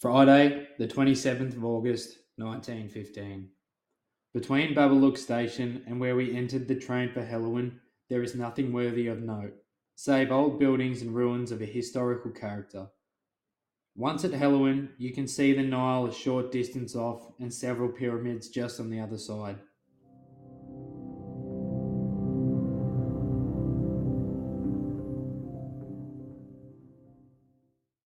Friday, the 27th of August, 1915. Between Babalouk Station and where we entered the train for Helluin, there is nothing worthy of note, save old buildings and ruins of a historical character. Once at Helluin, you can see the Nile a short distance off and several pyramids just on the other side.